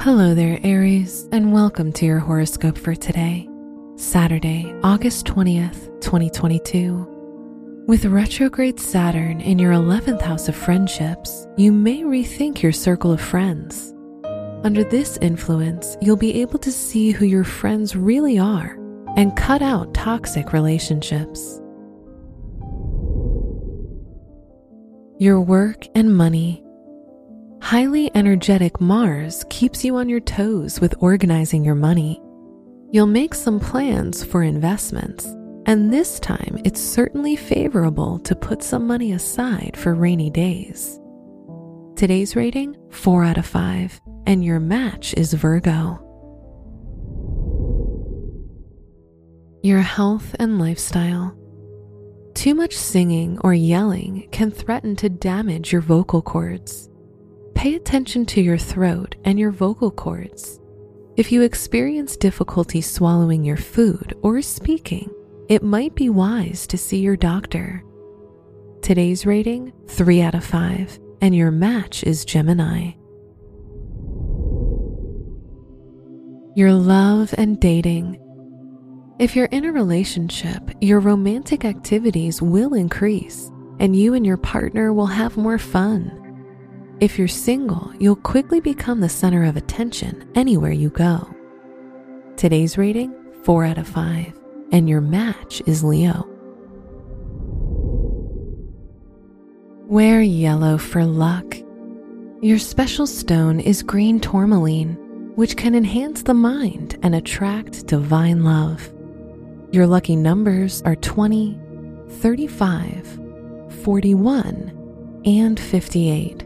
Hello there, Aries, and welcome to your horoscope for today, Saturday, August 20th, 2022. With retrograde Saturn in your 11th house of friendships, you may rethink your circle of friends. Under this influence, you'll be able to see who your friends really are and cut out toxic relationships. Your work and money Highly energetic Mars keeps you on your toes with organizing your money. You'll make some plans for investments, and this time it's certainly favorable to put some money aside for rainy days. Today's rating 4 out of 5, and your match is Virgo. Your health and lifestyle. Too much singing or yelling can threaten to damage your vocal cords. Pay attention to your throat and your vocal cords. If you experience difficulty swallowing your food or speaking, it might be wise to see your doctor. Today's rating 3 out of 5, and your match is Gemini. Your love and dating. If you're in a relationship, your romantic activities will increase, and you and your partner will have more fun. If you're single, you'll quickly become the center of attention anywhere you go. Today's rating 4 out of 5, and your match is Leo. Wear yellow for luck. Your special stone is green tourmaline, which can enhance the mind and attract divine love. Your lucky numbers are 20, 35, 41, and 58.